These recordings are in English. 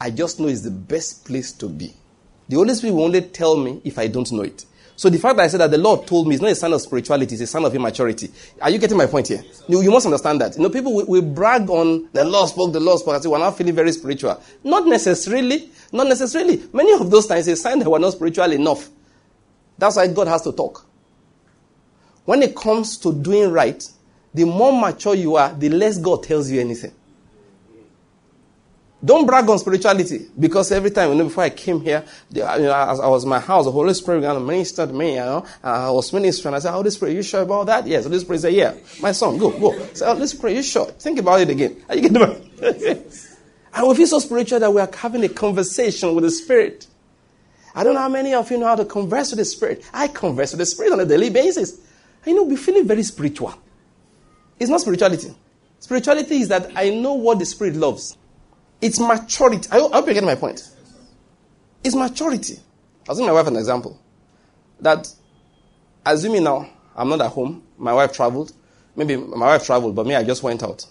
I just know it's the best place to be. The Holy Spirit will only tell me if I don't know it. So the fact that I said that the Lord told me is not a sign of spirituality, it's a sign of immaturity. Are you getting my point here? You, you must understand that. You know, people will, will, brag on the Lord spoke, the Lord spoke, and say, we're not feeling very spiritual. Not necessarily. Not necessarily. Many of those times, it's a sign that we're not spiritual enough. That's why God has to talk. When it comes to doing right, the more mature you are, the less God tells you anything. Don't brag on spirituality because every time, you know, before I came here, the, you know, I, I, was my house, the Holy Spirit began to minister to me, you know, uh, I was ministering. I said, Holy Spirit, you sure about that? Yes. Holy Spirit said, yeah. My son, go, go. I said, oh, Holy Spirit, you sure? Think about it again. Are you getting it? and we feel so spiritual that we are having a conversation with the Spirit. I don't know how many of you know how to converse with the Spirit. I converse with the Spirit on a daily basis. And you know, we're feeling very spiritual. It's not spirituality. Spirituality is that I know what the Spirit loves. It's maturity. I hope you get my point. It's maturity. I'll give my wife an example. That, assuming now I'm not at home, my wife traveled. Maybe my wife traveled, but me, I just went out.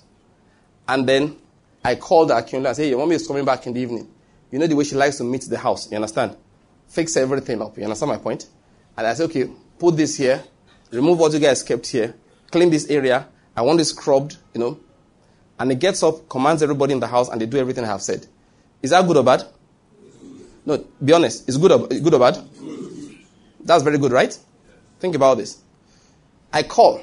And then I called her and said, hey, your mommy is coming back in the evening. You know the way she likes to meet the house. You understand? Fix everything up. You understand my point? And I said, okay, put this here, remove what you guys kept here, clean this area. I want it scrubbed, you know, and he gets up, commands everybody in the house, and they do everything I have said. Is that good or bad? No, be honest. Is good or, good or bad? That's very good, right? Think about this. I call.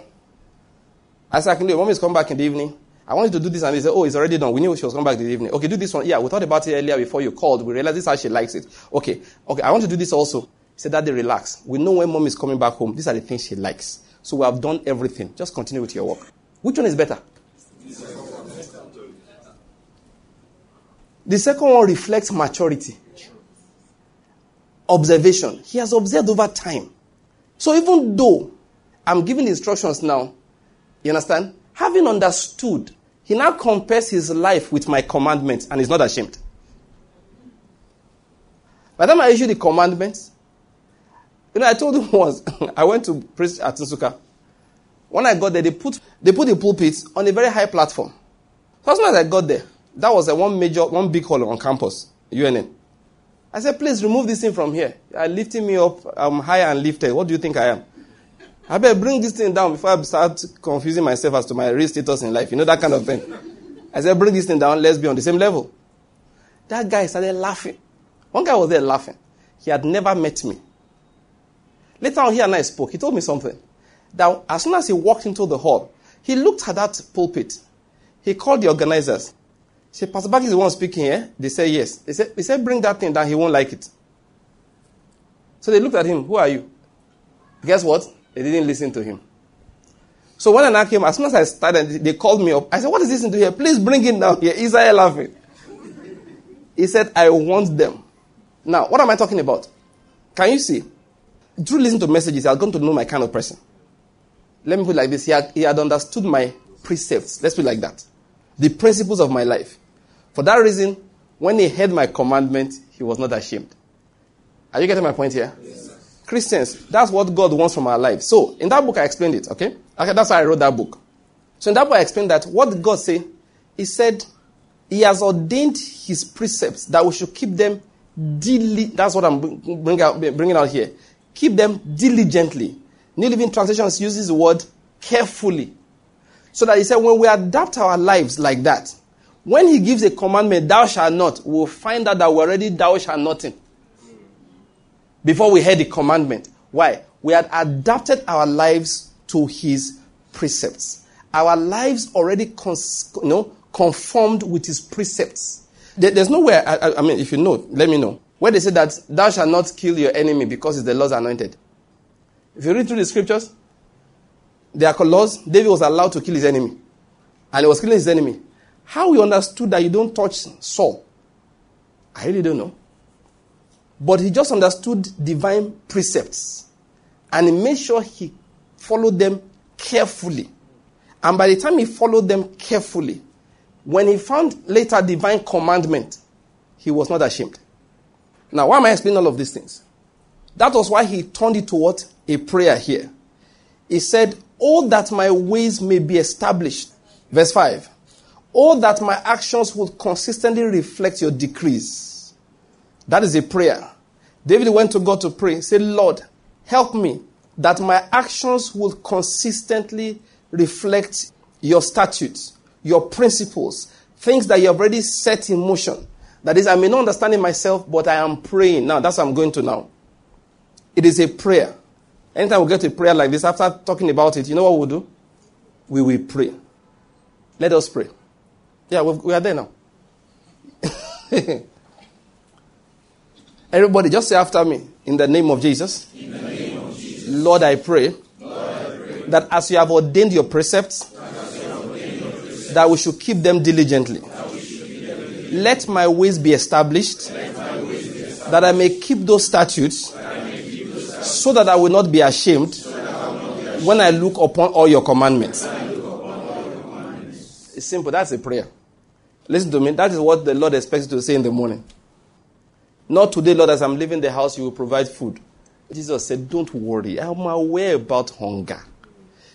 I say, I can do it. Mom is coming back in the evening. I want you to do this. And they say, oh, it's already done. We knew she was coming back the evening. Okay, do this one. Yeah, we thought about it earlier before you called. We realized this is how she likes it. Okay, okay, I want to do this also. He said, Daddy, relax. We know when mom is coming back home. These are the things she likes. So we have done everything. Just continue with your work. Which one is better? The second one reflects maturity. Observation. He has observed over time. So even though I'm giving instructions now, you understand? Having understood, he now compares his life with my commandments and is not ashamed. By the time I issue the commandments, you know, I told him once, I went to preach at Nsukka. When I got there, they put, they put the pulpit on a very high platform. So as soon as I got there, that was a one major, one big hall on campus, UNN. I said, please remove this thing from here. You are lifting me up. I'm higher and lifted. What do you think I am? I better bring this thing down before I start confusing myself as to my real status in life. You know, that kind of thing. I said, bring this thing down. Let's be on the same level. That guy started laughing. One guy was there laughing. He had never met me. Later on, he and I spoke. He told me something. That as soon as he walked into the hall, he looked at that pulpit. He called the organizers said, Pastor Baki is the one speaking here. They said, yes. They said, they said, bring that thing down. He won't like it. So they looked at him. Who are you? Guess what? They didn't listen to him. So when I came, as soon as I started, they called me up. I said, what is this into here? Please bring it down here. Isaiah laughing. He said, I want them. Now, what am I talking about? Can you see? Through listening to messages, I've come to know my kind of person. Let me put it like this. He had, he had understood my precepts. Let's put it like that. The principles of my life. For that reason, when he heard my commandment, he was not ashamed. Are you getting my point here? Yes, Christians, that's what God wants from our lives. So, in that book, I explained it, okay? okay? That's why I wrote that book. So, in that book, I explained that what God said, He said, He has ordained His precepts that we should keep them diligently. That's what I'm bring out, bringing out here. Keep them diligently. New Living Translations uses the word carefully. So that He said, when we adapt our lives like that, when he gives a commandment, thou shalt not, we'll find out that we're already thou shalt nothing. Before we heard the commandment. Why? We had adapted our lives to his precepts. Our lives already cons- you know, conformed with his precepts. There, there's nowhere, I, I mean, if you know, let me know. Where they say that thou shalt not kill your enemy because it's the Lord's anointed. If you read through the scriptures, there are laws. David was allowed to kill his enemy. And he was killing his enemy. How he understood that you don't touch Saul, I really don't know. But he just understood divine precepts. And he made sure he followed them carefully. And by the time he followed them carefully, when he found later divine commandment, he was not ashamed. Now, why am I explaining all of these things? That was why he turned it toward a prayer here. He said, Oh, that my ways may be established. Verse 5. Oh, that my actions would consistently reflect your decrees. That is a prayer. David went to God to pray. He said, Lord, help me that my actions will consistently reflect your statutes, your principles, things that you have already set in motion. That is, I may not understand it myself, but I am praying. Now, that's what I'm going to now. It is a prayer. Anytime we get a prayer like this, after talking about it, you know what we'll do? We will pray. Let us pray. Yeah, we are there now. Everybody, just say after me. In the name of Jesus. Name of Jesus. Lord, I pray, Lord, I pray that as you have ordained your precepts, ordained your precepts that we should keep them diligently. Let my ways be established, that I may keep those statutes, so that I will not be ashamed when I look upon all your commandments. It's simple. That's a prayer. Listen to me. That is what the Lord expects you to say in the morning. Not today, Lord, as I'm leaving the house, you will provide food. Jesus said, Don't worry. I'm aware about hunger.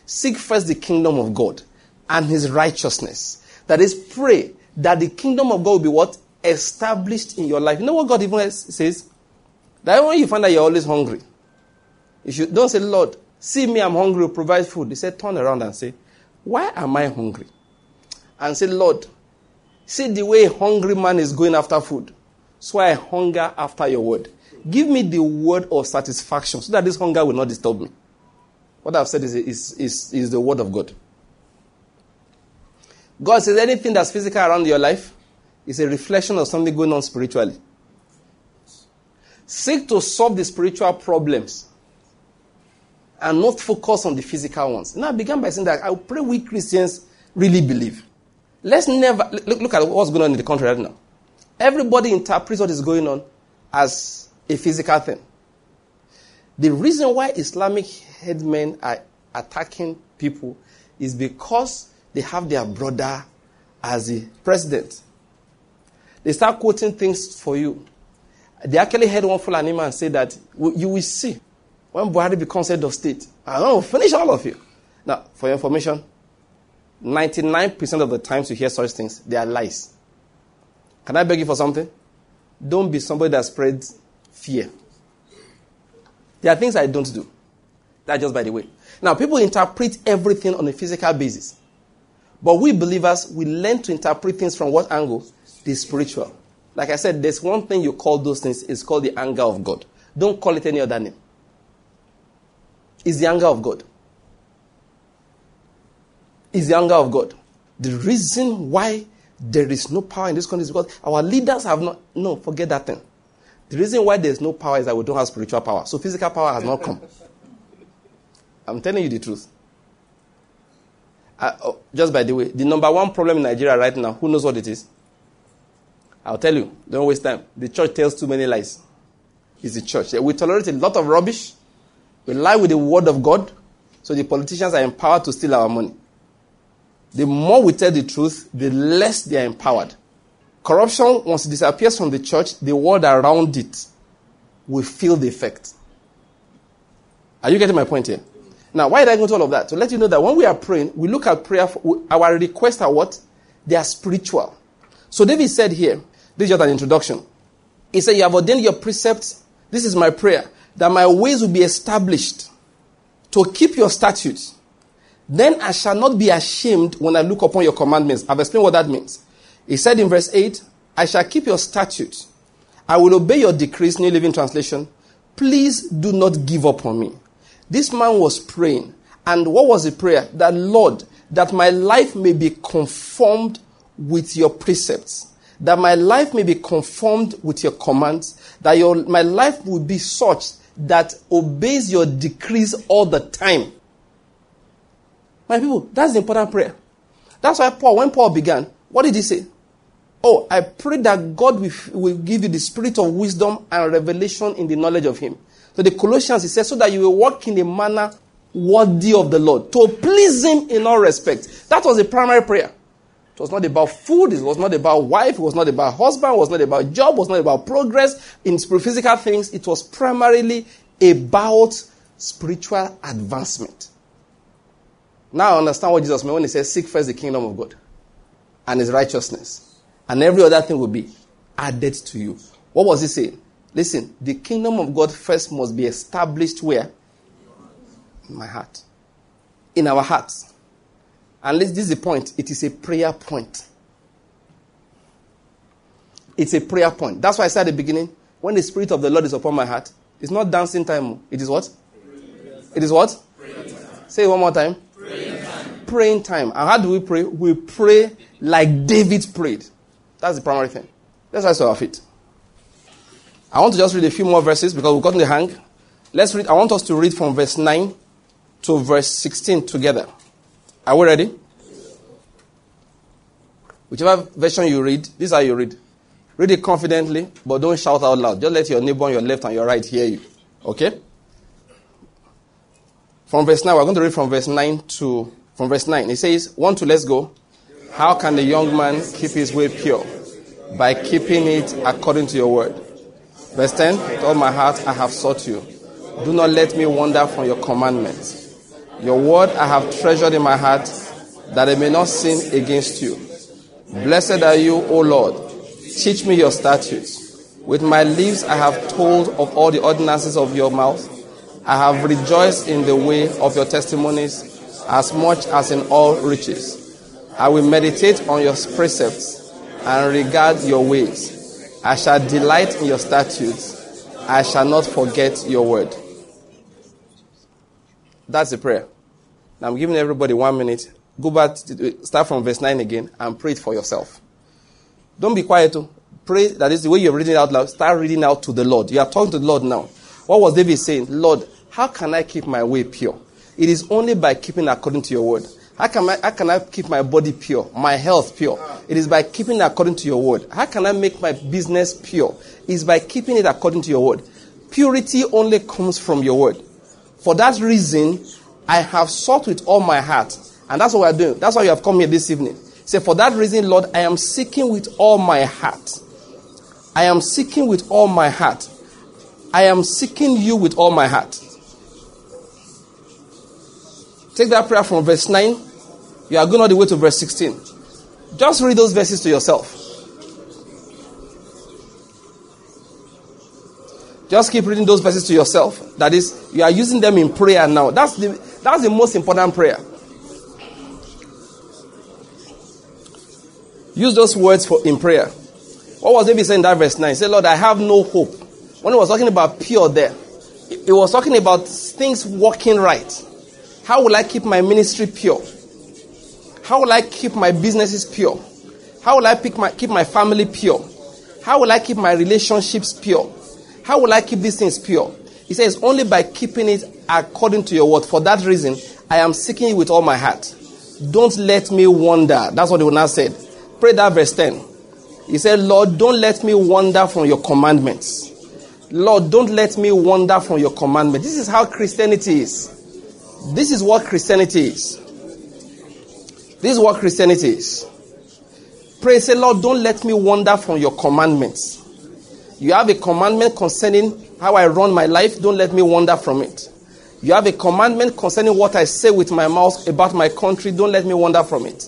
Seek first the kingdom of God and his righteousness. That is, pray that the kingdom of God will be what? Established in your life. You know what God even says? That when you find that you're always hungry, you should don't say, Lord, see me, I'm hungry, provide food. He said, turn around and say, Why am I hungry? And say, Lord, see the way a hungry man is going after food. So I hunger after your word. Give me the word of satisfaction so that this hunger will not disturb me. What I've said is, is, is, is the word of God. God says anything that's physical around your life is a reflection of something going on spiritually. Seek to solve the spiritual problems and not focus on the physical ones. Now, I began by saying that I pray we Christians really believe. Let's never look, look at what's going on in the country right now. Everybody interprets what is going on as a physical thing. The reason why Islamic headmen are attacking people is because they have their brother as the president. They start quoting things for you. They actually had one full Fulani man say that you will see when Buhari becomes head of state. I will finish all of you. Now, for your information, 99% of the times you hear such things, they are lies. Can I beg you for something? Don't be somebody that spreads fear. There are things I don't do. That's just by the way. Now, people interpret everything on a physical basis. But we believers, we learn to interpret things from what angle? The spiritual. Like I said, there's one thing you call those things, it's called the anger of God. Don't call it any other name. It's the anger of God. It's the anger of God. The reason why there is no power in this country is because our leaders have not. No, forget that thing. The reason why there's no power is that we don't have spiritual power. So physical power has not come. I'm telling you the truth. Uh, oh, just by the way, the number one problem in Nigeria right now, who knows what it is? I'll tell you. Don't waste time. The church tells too many lies. It's the church. We tolerate a lot of rubbish. We lie with the word of God. So the politicians are empowered to steal our money. The more we tell the truth, the less they are empowered. Corruption, once it disappears from the church, the world around it will feel the effect. Are you getting my point here? Now, why did I go to all of that? To let you know that when we are praying, we look at prayer, for, our requests are what? They are spiritual. So David said here, this is just an introduction. He said, You have ordained your precepts. This is my prayer, that my ways will be established to keep your statutes. Then I shall not be ashamed when I look upon your commandments. I've explained what that means. He said in verse 8, I shall keep your statutes. I will obey your decrees, New Living Translation. Please do not give up on me. This man was praying. And what was the prayer? That Lord, that my life may be conformed with your precepts, that my life may be conformed with your commands, that your, my life will be such that obeys your decrees all the time. My people, that's the important prayer. That's why Paul, when Paul began, what did he say? Oh, I pray that God will, will give you the spirit of wisdom and revelation in the knowledge of Him. So the Colossians, he says, so that you will walk in a manner worthy of the Lord, to please Him in all respects. That was the primary prayer. It was not about food, it was not about wife, it was not about husband, it was not about job, it was not about progress in physical things. It was primarily about spiritual advancement. Now I understand what Jesus meant when he says, Seek first the kingdom of God and his righteousness, and every other thing will be added to you. What was he saying? Listen, the kingdom of God first must be established where? In my heart. In our hearts. And this is the point. It is a prayer point. It's a prayer point. That's why I said at the beginning, when the Spirit of the Lord is upon my heart, it's not dancing time. Oh. It is what? It is what? Say it one more time. Praying time. And how do we pray? We pray like David prayed. That's the primary thing. Let's rise to our. I want to just read a few more verses because we've gotten the hang. Let's read. I want us to read from verse 9 to verse 16 together. Are we ready? Whichever version you read, this is how you read. Read it confidently, but don't shout out loud. Just let your neighbor on your left and your right hear you. Okay? From verse 9, we're going to read from verse 9 to from verse 9. It says, One, to let's go. How can the young man keep his way pure? By keeping it according to your word. Verse 10, With all my heart I have sought you. Do not let me wander from your commandments. Your word I have treasured in my heart, that I may not sin against you. Blessed are you, O Lord. Teach me your statutes. With my lips I have told of all the ordinances of your mouth. I have rejoiced in the way of your testimonies as much as in all riches. I will meditate on your precepts and regard your ways. I shall delight in your statutes. I shall not forget your word. That's the prayer. Now I'm giving everybody one minute. Go back, to, start from verse 9 again and pray it for yourself. Don't be quiet. Too. Pray that is the way you're reading out loud. Start reading out to the Lord. You are talking to the Lord now. What was David saying? Lord, how can I keep my way pure? It is only by keeping according to your word. How can, I, how can I keep my body pure, my health pure? It is by keeping according to your word. How can I make my business pure? It is by keeping it according to your word. Purity only comes from your word. For that reason, I have sought with all my heart. And that's what we're doing. That's why you have come here this evening. Say, for that reason, Lord, I am seeking with all my heart. I am seeking with all my heart. I am seeking you with all my heart. Take that prayer from verse 9. You are going all the way to verse 16. Just read those verses to yourself. Just keep reading those verses to yourself. That is, you are using them in prayer now. That's the, that's the most important prayer. Use those words for in prayer. What was David saying in that verse 9? He said, Lord, I have no hope. When he was talking about pure there, he was talking about things working right. How will I keep my ministry pure? How will I keep my businesses pure? How will I keep my, keep my family pure? How will I keep my relationships pure? How will I keep these things pure? He says, only by keeping it according to your word. For that reason, I am seeking you with all my heart. Don't let me wander. That's what the now said. Pray that verse 10. He said, Lord, don't let me wander from your commandments. Lord, don't let me wander from your commandments. This is how Christianity is. This is what Christianity is. This is what Christianity is. Pray, say, Lord, don't let me wander from your commandments. You have a commandment concerning how I run my life. Don't let me wander from it. You have a commandment concerning what I say with my mouth about my country. Don't let me wander from it.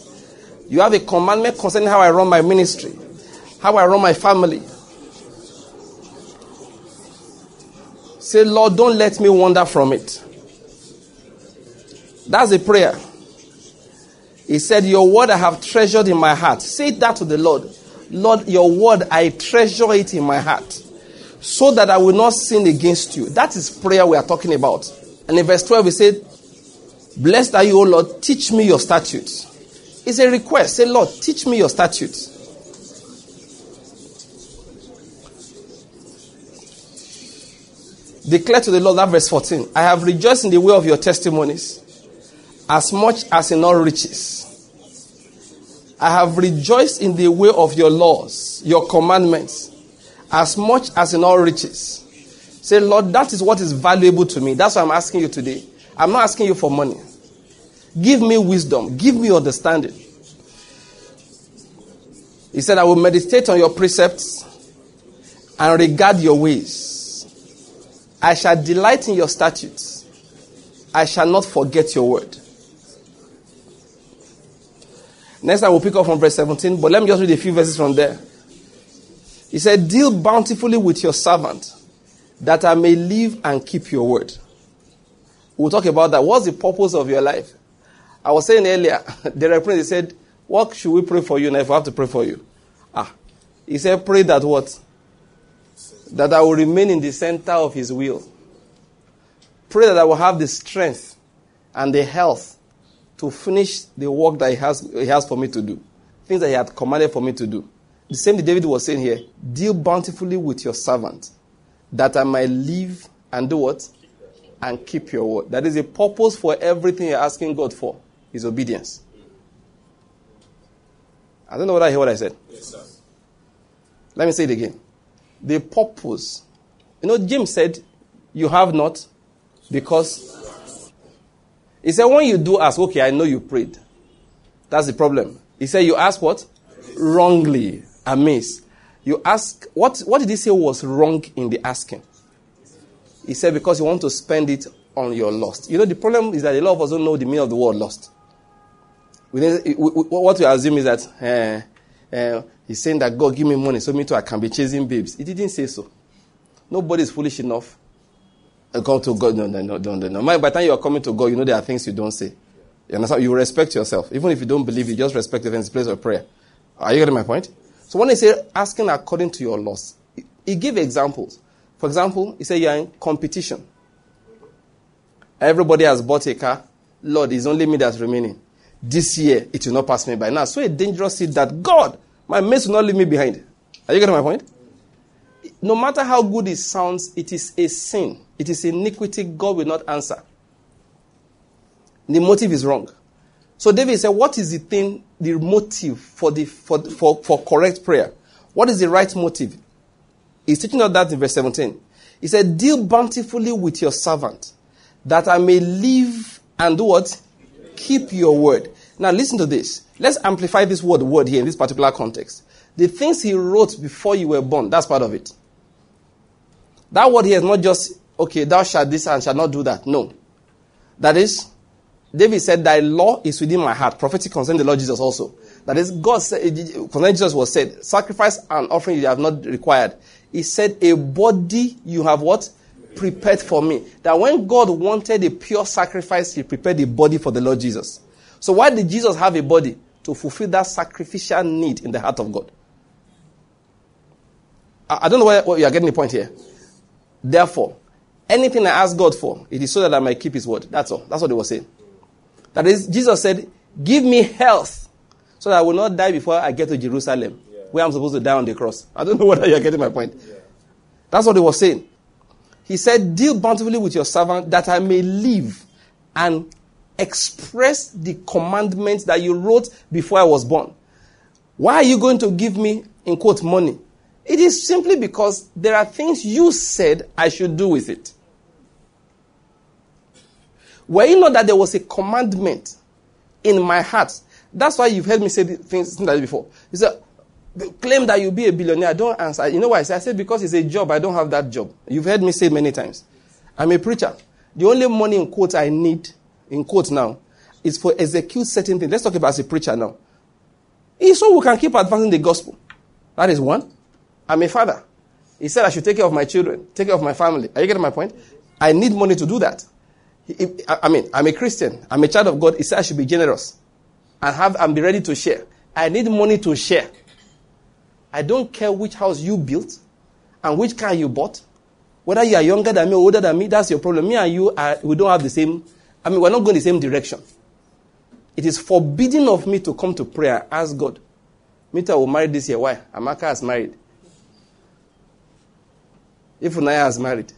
You have a commandment concerning how I run my ministry, how I run my family. Say, Lord, don't let me wander from it. That's a prayer. He said, Your word I have treasured in my heart. Say that to the Lord. Lord, your word, I treasure it in my heart so that I will not sin against you. That is prayer we are talking about. And in verse 12, he said, Blessed are you, O Lord, teach me your statutes. It's a request. Say, Lord, teach me your statutes. Declare to the Lord that verse 14 I have rejoiced in the way of your testimonies as much as in all riches. I have rejoiced in the way of your laws, your commandments, as much as in all riches. Say, Lord, that is what is valuable to me. That's why I'm asking you today. I'm not asking you for money. Give me wisdom. Give me understanding. He said, I will meditate on your precepts and regard your ways. I shall delight in your statutes. I shall not forget your word. Next time we'll pick up from verse 17, but let me just read a few verses from there. He said, Deal bountifully with your servant, that I may live and keep your word. We'll talk about that. What's the purpose of your life? I was saying earlier, the reverend he said, What should we pray for you now if I have to pray for you? Ah. He said, Pray that what? That I will remain in the center of his will. Pray that I will have the strength and the health to finish the work that he has, he has for me to do. Things that he had commanded for me to do. The same thing David was saying here. Deal bountifully with your servant, that I might live and do what? And keep your word. That is a purpose for everything you're asking God for, is obedience. I don't know whether I hear what I said. Yes. Let me say it again. The purpose. You know, James said, You have not because. He said, When you do ask, okay, I know you prayed. That's the problem. He said, You ask what? Wrongly, amiss. You ask, what, what did he say was wrong in the asking? He said, Because you want to spend it on your lust. You know, the problem is that a lot of us don't know the meaning of the word lust. We, we, we, what we assume is that uh, uh, he's saying that God give me money so me too I can be chasing babes. He didn't say so. Nobody is foolish enough. Come to God, no, no, no, no, no. By the time you are coming to God, you know there are things you don't say. You understand? You respect yourself, even if you don't believe. You just respect the place of prayer. Are you getting my point? So when he say asking according to your loss, he, he gave examples. For example, he said you are in competition. Everybody has bought a car. Lord, it's only me that's remaining. This year, it will not pass me by. Now, so a dangerous seed that God, my mates will not leave me behind. Are you getting my point? No matter how good it sounds, it is a sin. It is iniquity God will not answer. The motive is wrong. So David said, What is the thing, the motive for, the, for, for, for correct prayer? What is the right motive? He's teaching us that in verse 17. He said, Deal bountifully with your servant, that I may live and do what? Keep your word. Now listen to this. Let's amplify this word, word here in this particular context. The things he wrote before you were born, that's part of it. That word here is not just, okay, thou shalt this and shalt not do that. No. That is, David said, Thy law is within my heart. Prophetic concerning the Lord Jesus also. That is, God said, concerning Jesus was said, Sacrifice and offering you have not required. He said, A body you have what? Prepared for me. That when God wanted a pure sacrifice, He prepared a body for the Lord Jesus. So why did Jesus have a body? To fulfill that sacrificial need in the heart of God. I, I don't know where, where you are getting the point here. Therefore, anything I ask God for, it is so that I might keep His word. That's all. That's what He was saying. That is, Jesus said, Give me health so that I will not die before I get to Jerusalem, yeah. where I'm supposed to die on the cross. I don't know whether you're getting my point. Yeah. That's what he was saying. He said, Deal bountifully with your servant that I may live and express the commandments that you wrote before I was born. Why are you going to give me, in quote, money? It is simply because there are things you said I should do with it. Were you know that there was a commandment in my heart? That's why you've heard me say things like that before. You said, claim that you'll be a billionaire. I don't answer. You know why I say? I said, because it's a job. I don't have that job. You've heard me say many times. I'm a preacher. The only money in quotes I need, in quotes now, is for execute certain things. Let's talk about as a preacher now. It's so we can keep advancing the gospel. That is one. I'm a father. He said I should take care of my children, take care of my family. Are you getting my point? I need money to do that. I mean, I'm a Christian. I'm a child of God. He said I should be generous and have and be ready to share. I need money to share. I don't care which house you built and which car you bought. Whether you are younger than me or older than me, that's your problem. Me and you, are, we don't have the same. I mean, we're not going the same direction. It is forbidden of me to come to prayer. Ask God. Mita will marry this year. Why? Amaka has married. If Unaya has married,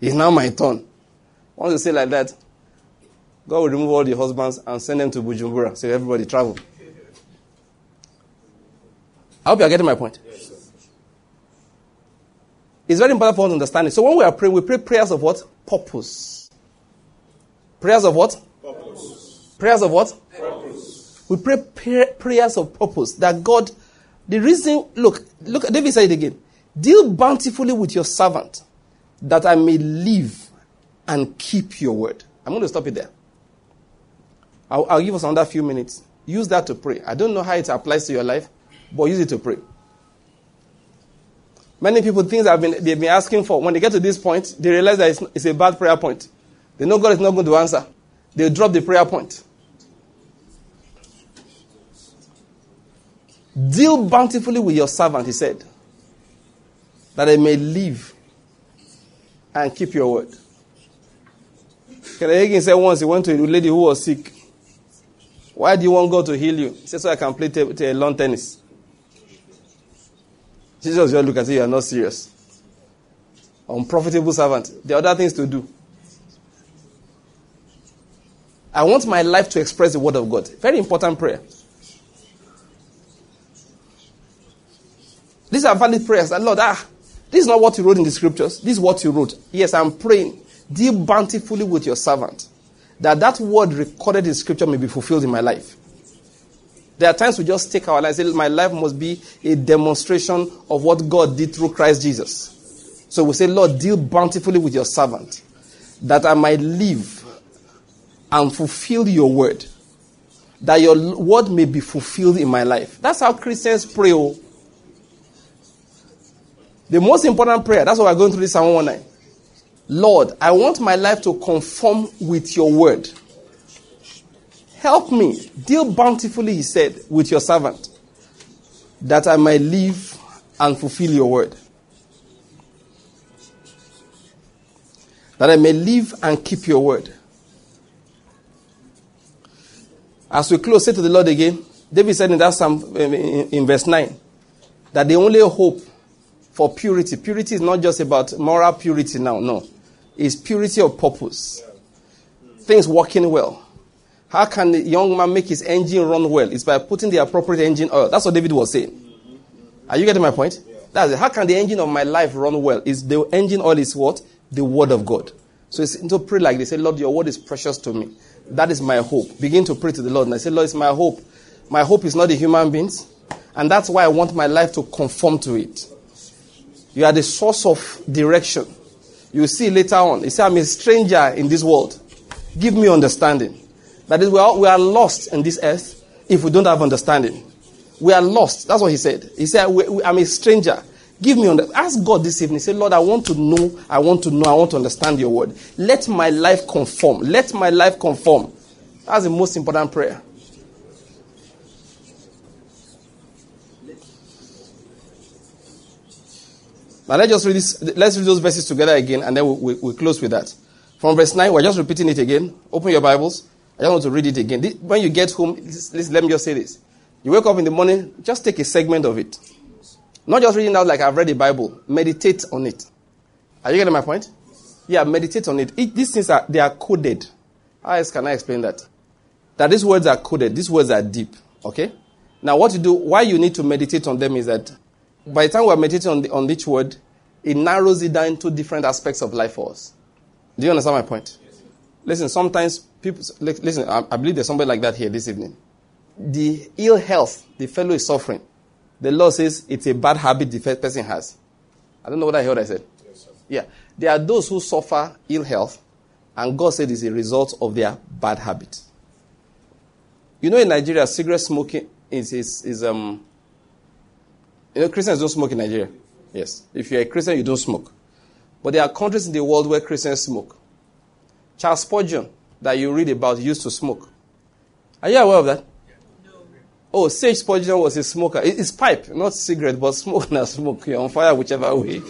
it's now my turn. Once you say like that, God will remove all the husbands and send them to Bujumbura. So everybody travel. I hope you are getting my point. It's very important for us to understand it. So when we are praying, we pray prayers of what? Purpose. Prayers of what? Purpose. Prayers of what? Purpose. We pray pray- prayers of purpose. That God, the reason, look, look, David said it again. Deal bountifully with your servant, that I may live and keep your word. I'm going to stop it there. I'll, I'll give us another few minutes Use that to pray. I don't know how it applies to your life, but use it to pray. Many people, things have been, they've been asking for, when they get to this point, they realize that it's, it's a bad prayer point. They know God is not going to answer. They drop the prayer point. Deal bountifully with your servant, he said, that I may live and keep your word. Hagin said once he went to a lady who was sick. Why do you want God to heal you? He said, so I can play t- t- lawn tennis. Jesus just look and say, you are not serious. Unprofitable servant. There are other things to do. I want my life to express the word of God. Very important prayer. These are valid prayers. And Lord, ah, this is not what you wrote in the scriptures. This is what you wrote. Yes, I'm praying. Deal bountifully with your servant. That that word recorded in scripture may be fulfilled in my life. There are times we just take our lives. and My life must be a demonstration of what God did through Christ Jesus. So we say, Lord, deal bountifully with your servant, that I might live and fulfill your word. That your word may be fulfilled in my life. That's how Christians pray. Oh. The most important prayer, that's what we're going through this Psalm 119. Lord, I want my life to conform with your word. Help me. Deal bountifully, he said, with your servant, that I might live and fulfill your word. That I may live and keep your word. As we close, say to the Lord again, David said in that Psalm, in verse 9, that the only hope for purity. Purity is not just about moral purity now, no. It's purity of purpose. Things working well. How can the young man make his engine run well? It's by putting the appropriate engine oil. That's what David was saying. Are you getting my point? That's it. How can the engine of my life run well? Is the engine oil is what? The word of God. So it's to pray like they say, Lord, your word is precious to me. That is my hope. Begin to pray to the Lord. And I say, Lord, it's my hope. My hope is not the human beings. And that's why I want my life to conform to it. You are the source of direction. You see later on. He said, I'm a stranger in this world. Give me understanding. That is, we are, we are lost in this earth if we don't have understanding. We are lost. That's what he said. He said, we, we, I'm a stranger. Give me under. Ask God this evening. Say, Lord, I want to know. I want to know. I want to understand your word. Let my life conform. Let my life conform. That's the most important prayer. Now let's just read this. Let's read those verses together again, and then we, we, we close with that. From verse nine, we're just repeating it again. Open your Bibles. I just want to read it again. This, when you get home, this, let me just say this. You wake up in the morning, just take a segment of it. Not just reading out like I've read the Bible. Meditate on it. Are you getting my point? Yeah, meditate on it. it. These things are they are coded. How else can I explain that? That these words are coded. These words are deep. Okay. Now, what you do, why you need to meditate on them is that by the time we're meditating on, the, on each word, it narrows it down into different aspects of life for us. Do you understand my point? Yes. Listen, sometimes people, listen, I, I believe there's somebody like that here this evening. The ill health the fellow is suffering, the law says it's a bad habit the person has. I don't know what I heard I said. Yes, yeah. There are those who suffer ill health, and God said it's a result of their bad habit. You know, in Nigeria, cigarette smoking is, is, is um, you know, Christians don't smoke in Nigeria. Yes. If you're a Christian, you don't smoke. But there are countries in the world where Christians smoke. Charles Spurgeon, that you read about, used to smoke. Are you aware of that? No. Oh, C.H. Spurgeon was a smoker. It's pipe, not cigarette, but smoke not smoke. You're on fire whichever way.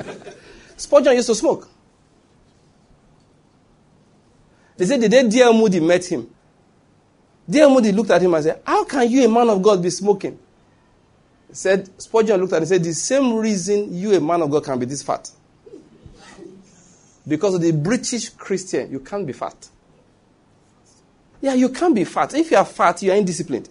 Spurgeon used to smoke. They said the day D.L. Moody met him, D.L. Moody looked at him and said, How can you, a man of God, be smoking? Said, Spurgeon looked at him and said, The same reason you, a man of God, can be this fat. Because of the British Christian, you can't be fat. Yeah, you can't be fat. If you are fat, you are indisciplined.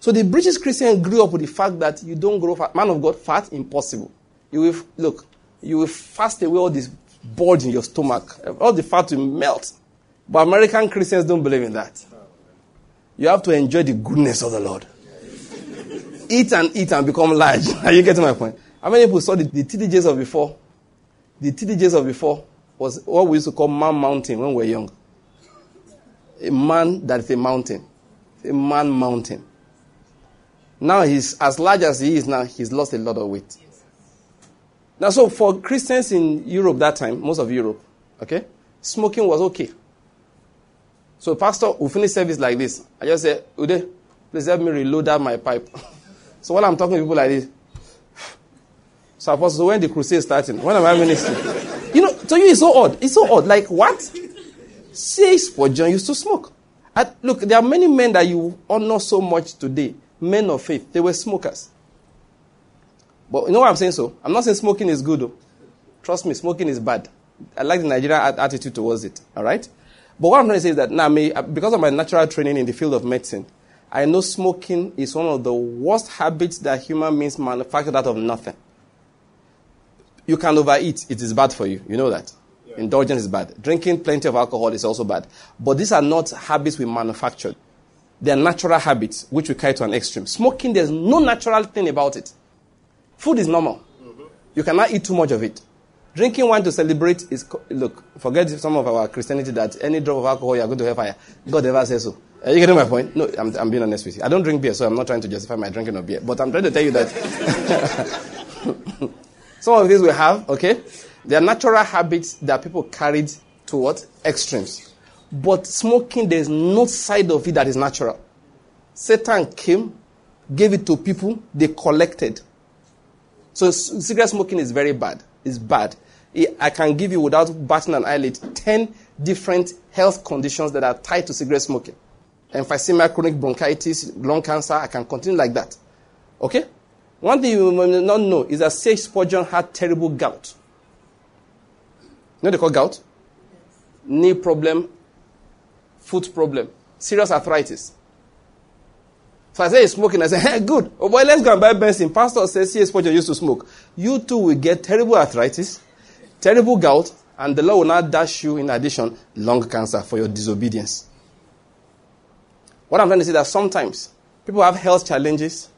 So the British Christian grew up with the fact that you don't grow fat. Man of God, fat, impossible. You will, look, you will fast away all this bulge in your stomach. All the fat will melt. But American Christians don't believe in that. You have to enjoy the goodness of the Lord eat and eat and become large. Are you getting my point? How many people saw the, the T.D. Jakes of before? The T.D. Jakes of before was what we used to call man mountain when we were young. A man that is a mountain. a man mountain. Now he's as large as he is now, he's lost a lot of weight. Now, so for Christians in Europe that time, most of Europe, okay, smoking was okay. So, pastor will finish service like this. I just say, Ude, please help me reload out my pipe. so while I'm talking to people like this, so when the crusade starting, when am I ministering? you know, to you it's so odd. It's so odd. Like what? Says Spurgeon used to smoke. I, look, there are many men that you honor so much today, men of faith. They were smokers. But you know what I'm saying? So I'm not saying smoking is good. Though. Trust me, smoking is bad. I like the Nigerian attitude towards it. All right. But what I'm trying to say is that now, me, uh, because of my natural training in the field of medicine, I know smoking is one of the worst habits that human beings manufacture out of nothing. You can overeat; it is bad for you. You know that. Yeah. Indulgence is bad. Drinking plenty of alcohol is also bad. But these are not habits we manufactured. They are natural habits which we carry to an extreme. Smoking, there's no natural thing about it. Food is normal. Mm-hmm. You cannot eat too much of it. Drinking wine to celebrate is, look, forget some of our Christianity that any drop of alcohol you are going to hellfire. God never says so. Are you getting my point? No, I'm, I'm being honest with you. I don't drink beer, so I'm not trying to justify my drinking of beer. But I'm trying to tell you that some of these we have, okay? They are natural habits that people carried to what? Extremes. But smoking, there's no side of it that is natural. Satan came, gave it to people, they collected. So cigarette smoking is very bad. It's bad. I can give you, without batting an eyelid, 10 different health conditions that are tied to cigarette smoking. Emphysema, chronic bronchitis, lung cancer, I can continue like that. Okay? One thing you may not know is that C.H. Spurgeon had terrible gout. You know they call gout? Knee problem, foot problem, serious arthritis. So I say he's smoking. I say, hey, good. Oh boy, let's go and buy Benson. Pastor says C.S. Spurgeon used to smoke. You too will get terrible arthritis, terrible gout, and the Lord will not dash you, in addition, lung cancer for your disobedience. What I'm trying to say is that sometimes people have health challenges.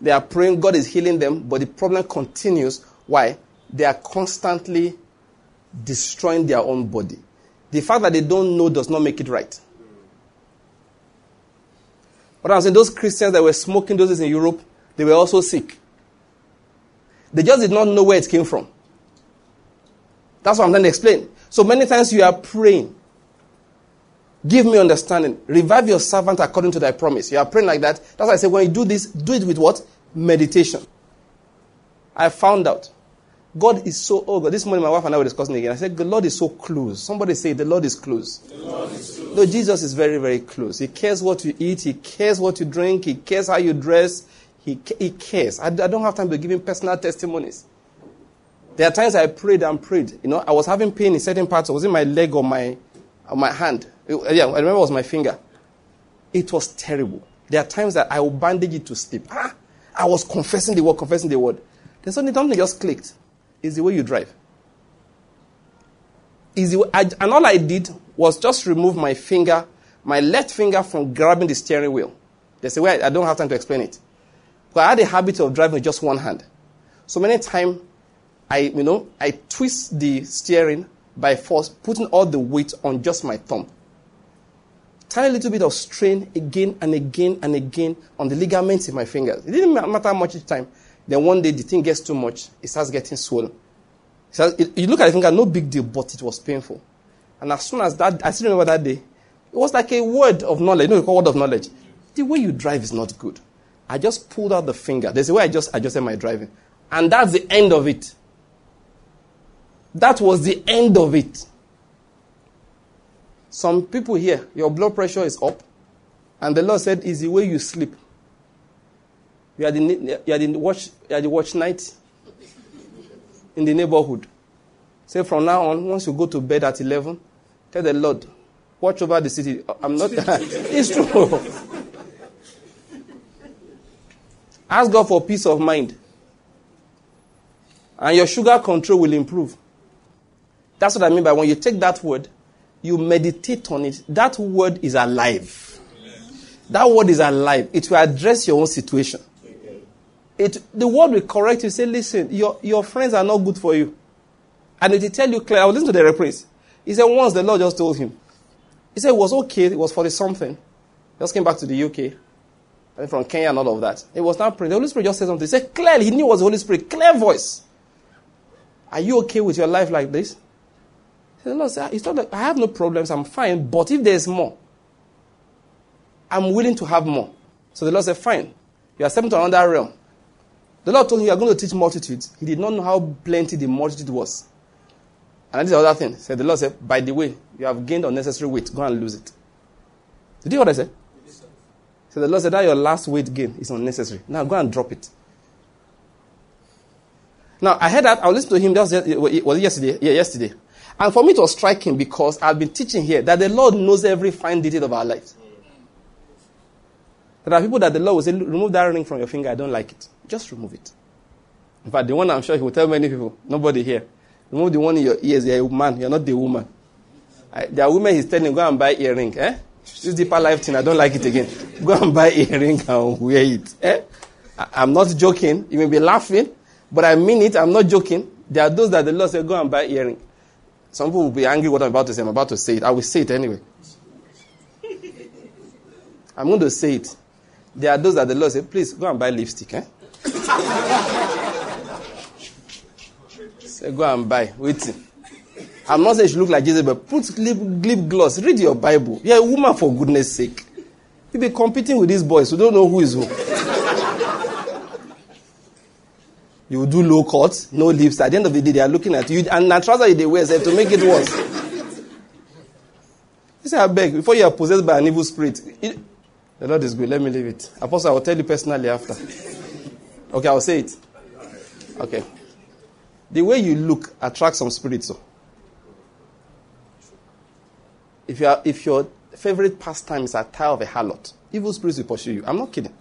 They are praying, God is healing them, but the problem continues. Why? They are constantly destroying their own body. The fact that they don't know does not make it right. What I'm saying, those Christians that were smoking those in Europe, they were also sick. They just did not know where it came from. That's what I'm trying to explain. So many times you are praying, give me understanding, revive your servant according to thy promise. You are praying like that. That's why I say when you do this, do it with what? Meditation. I found out God is so, oh God, this morning my wife and I were discussing again. I said, the Lord is so close. Somebody say, the Lord is close. The Lord is close. No, Jesus is very, very close. He cares what you eat. He cares what you drink. He cares how you dress. He, he cares. I, I don't have time to give him personal testimonies. There are times I prayed and prayed. You know, I was having pain in certain parts. It was in my leg or my, or my hand. It, yeah, I remember it was my finger. It was terrible. There are times that I will bandage it to sleep. Ah, I was confessing the word, confessing the word. Then suddenly something just clicked is the way you drive. Is and all I did was just remove my finger, my left finger from grabbing the steering wheel. There's a way I, I don't have time to explain it. But I had a habit of driving with just one hand. So many times, I, you know, I twist the steering by force, putting all the weight on just my thumb. Tiny little bit of strain again and again and again on the ligaments in my fingers. It didn't matter how much each time. Then one day the thing gets too much, it starts getting swollen. So you look at the finger, no big deal, but it was painful. And as soon as that, I still remember that day, it was like a word of knowledge. You know, call word of knowledge. The way you drive is not good. I just pulled out the finger. There's a way I just adjusted my driving. And that's the end of it. That was the end of it. Some people here, your blood pressure is up. And the Lord said, is the way you sleep. You are the, you are the, watch, you are the watch night in the neighborhood. Say from now on, once you go to bed at 11, tell the Lord, watch over the city. Uh, I'm not, it's true. Ask God for peace of mind. And your sugar control will improve. That's what I mean by when you take that word, you meditate on it. That word is alive. That word is alive. It will address your own situation. It, the word will correct you. Say, listen, your, your friends are not good for you. And it will tell you clearly. I was listening to the reprise. He said, once the Lord just told him. He said it was okay, it was for the something. Just came back to the UK. And from Kenya and all of that. He was not praying. The Holy Spirit just said something. He said clearly, he knew it was the Holy Spirit. Clear voice. Are you okay with your life like this? He said, Lord, it's not that I have no problems. I'm fine. But if there's more, I'm willing to have more. So the Lord said, fine. You are stepping to another realm. The Lord told him, You are going to teach multitudes. He did not know how plenty the multitude was. And this is the other thing. So the Lord said, By the way, you have gained unnecessary weight. Go and lose it. Did you hear what I said? So the Lord said, That your last weight gain is unnecessary. Now go and drop it. Now, I heard that. I listened to him. That was, was yesterday? Yeah, yesterday. And for me, it was striking because I've been teaching here that the Lord knows every fine detail of our lives. There are people that the Lord will say, Remove that ring from your finger. I don't like it. Just remove it. In fact, the one I'm sure he will tell many people, nobody here. Remove the one in your ears. You're a man. You're not the woman. I, there are women he's telling, go and buy earring. Eh? This deeper life thing, I don't like it again. Go and buy earring and wear it. Eh? I, I'm not joking. You may be laughing, but I mean it. I'm not joking. There are those that the Lord said, go and buy earring. Some people will be angry what I'm about to say. I'm about to say it. I will say it anyway. I'm going to say it. There are those that the Lord said, please go and buy lipstick. Eh? Say, go and buy. Wait. I'm not saying she look like Jesus, but put lip, lip gloss. Read your Bible. You're a woman for goodness sake. You'll be competing with these boys who don't know who is who. You do low cuts, no lips. At the end of the day, they are looking at you, and that trouser they wear to make it worse. You say, I beg, before you are possessed by an evil spirit, it, the Lord is good. Let me leave it. Apostle, I will tell you personally after. Okay, I'll say it. Okay. The way you look attracts some spirits. So. If, you are, if your favorite pastime is a tie of a harlot, evil spirits will pursue you. I'm not kidding.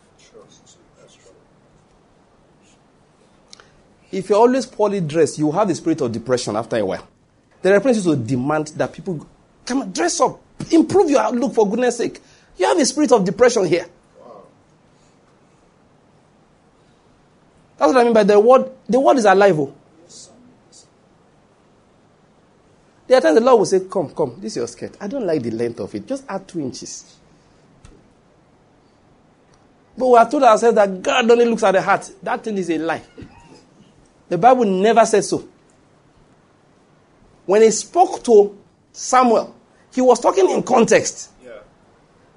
If you're always poorly dressed, you have the spirit of depression after a while. The reference to demand that people come dress up, improve your outlook for goodness sake. You have a spirit of depression here. That's what I mean by the word. The word is alive. Oh. There are times the Lord will say, Come, come, this is your skirt. I don't like the length of it. Just add two inches. But we have told ourselves that God only looks at the heart. That thing is a lie. The Bible never said so. When he spoke to Samuel, he was talking in context. Yeah.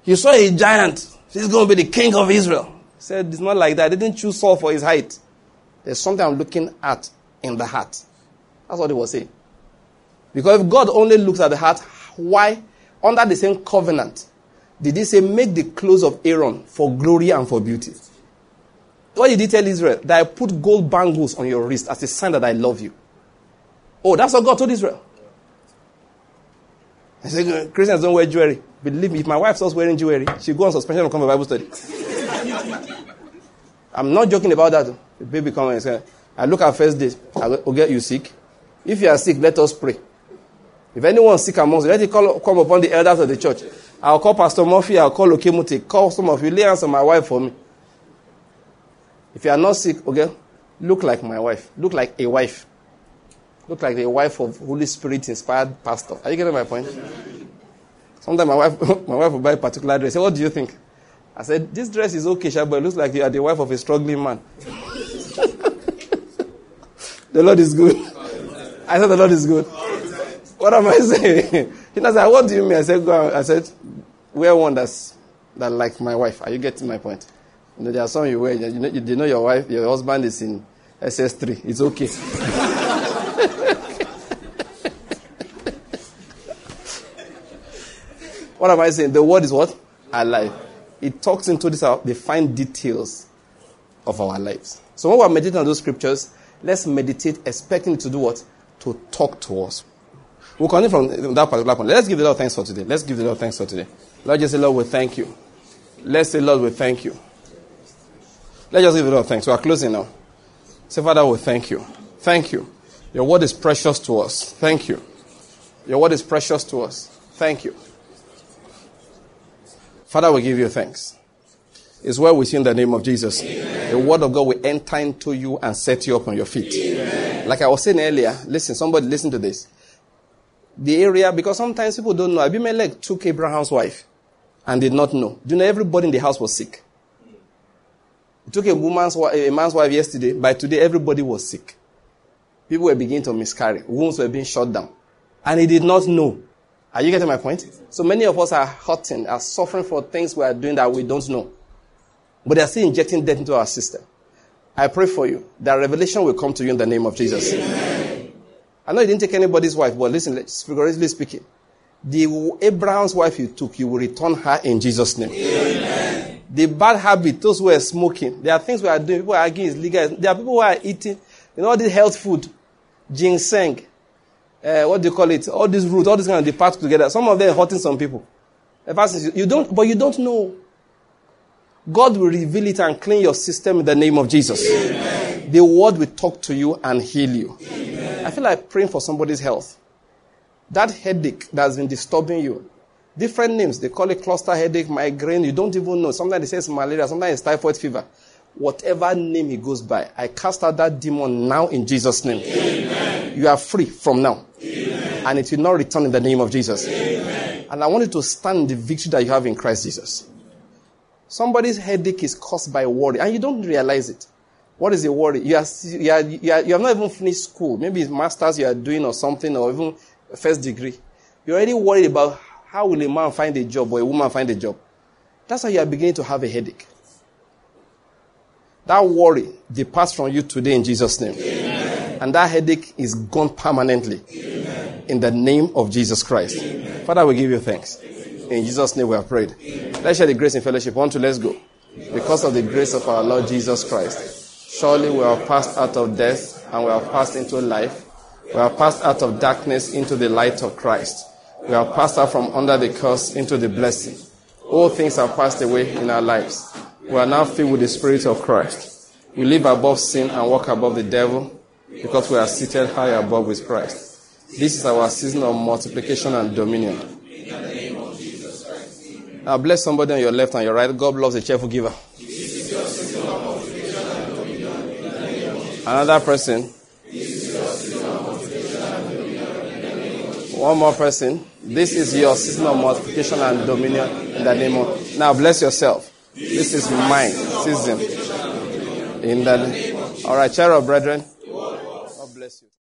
He saw a giant. He's going to be the king of Israel. He said, It's not like that. They didn't choose Saul for his height. There's something I'm looking at in the heart. That's what he was saying. Because if God only looks at the heart, why, under the same covenant, did he say, make the clothes of Aaron for glory and for beauty? What did he tell Israel? That I put gold bangles on your wrist as a sign that I love you. Oh, that's what God told Israel. I said, Christians don't wear jewelry. Believe me, if my wife starts wearing jewelry, she'll go on suspension and come to Bible study. I'm not joking about that. The baby come and say, I look at first day. I will get you sick. If you are sick, let us pray. If anyone sick amongst you, let it call, come upon the elders of the church. I'll call Pastor Murphy, I'll call Okemuti, call some of you, lay hands on my wife for me. If you are not sick, okay, look like my wife. Look like a wife. Look like the wife of Holy Spirit inspired pastor. Are you getting my point? Sometimes my wife, my wife will buy a particular dress. Say, what do you think? I said, this dress is okay, but it looks like you are the wife of a struggling man. the Lord is good. I said, the Lord is good. What am I saying? He said, what do you mean? I said, go I said, wear one that's that like my wife. Are you getting my point? You know, there are some you wear. You know, you know your wife, your husband is in SS3. It's okay. what am I saying? The word is what? Alive. It talks into this, uh, the fine details of our lives. So when we're meditating on those scriptures, let's meditate expecting to do what? To talk to us. We'll continue from that particular point. Let's give the Lord thanks for today. Let's give the Lord thanks for today. Lord, just say, Lord, we thank you. Let's say, Lord, we thank you. Let's just give the Lord thanks. We are closing now. Say, Father, we thank you. Thank you. Your word is precious to us. Thank you. Your word is precious to us. Thank you. Father, we give you thanks. It's where well within the name of Jesus. Amen. The word of God will enter into you and set you up on your feet. Amen. Like I was saying earlier, listen, somebody listen to this. The area, because sometimes people don't know, Abimelech took Abraham's wife and did not know. Do you know everybody in the house was sick? It took a woman's a man's wife yesterday. By today, everybody was sick. People were beginning to miscarry. Wounds were being shut down. And he did not know. Are you getting my point? So many of us are hurting, are suffering for things we are doing that we don't know. But they are still injecting death into our system. I pray for you that revelation will come to you in the name of Jesus. Amen. I know you didn't take anybody's wife, but listen, figuratively speaking, the Abraham's wife you took, you will return her in Jesus' name. Amen. The bad habit, those who are smoking, there are things we are doing. People are arguing it's legal. There are people who are eating, you know, all this health food, ginseng, uh, what do you call it? All these roots, all these kind of depart together. Some of them are hurting some people. You don't, but you don't know. God will reveal it and clean your system in the name of Jesus. Amen. The word will talk to you and heal you. Amen. I feel like praying for somebody's health. That headache that's been disturbing you. Different names. They call it cluster headache, migraine. You don't even know. Sometimes they say it's malaria. Sometimes it's typhoid fever. Whatever name he goes by, I cast out that demon now in Jesus' name. Amen. You are free from now. And it will not return in the name of Jesus. Amen. And I want you to stand the victory that you have in Christ Jesus. Somebody's headache is caused by worry, and you don't realize it. What is a worry? You, are, you, are, you, are, you have not even finished school. Maybe it's master's you are doing or something, or even first degree. You're already worried about how will a man find a job or a woman find a job. That's how you are beginning to have a headache. That worry departs from you today in Jesus' name. Amen. And that headache is gone permanently. Amen. In the name of Jesus Christ. Amen. Father, we give you thanks. In Jesus' name we have prayed. Let's share the grace in fellowship. One, two, let's go. Because of the grace of our Lord Jesus Christ, surely we are passed out of death and we are passed into life. We are passed out of darkness into the light of Christ. We are passed out from under the curse into the blessing. All things have passed away in our lives. We are now filled with the Spirit of Christ. We live above sin and walk above the devil because we are seated high above with Christ. This is our season of multiplication and dominion. Now bless somebody on your left and your right. God loves a cheerful giver. Another person. One more person. This is your season of multiplication and dominion in the name of. Now bless yourself. This is mine season. In the. All right, cherub brethren. God bless you.